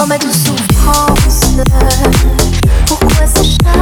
Oh ma douce souffrance, pourquoi s'acharner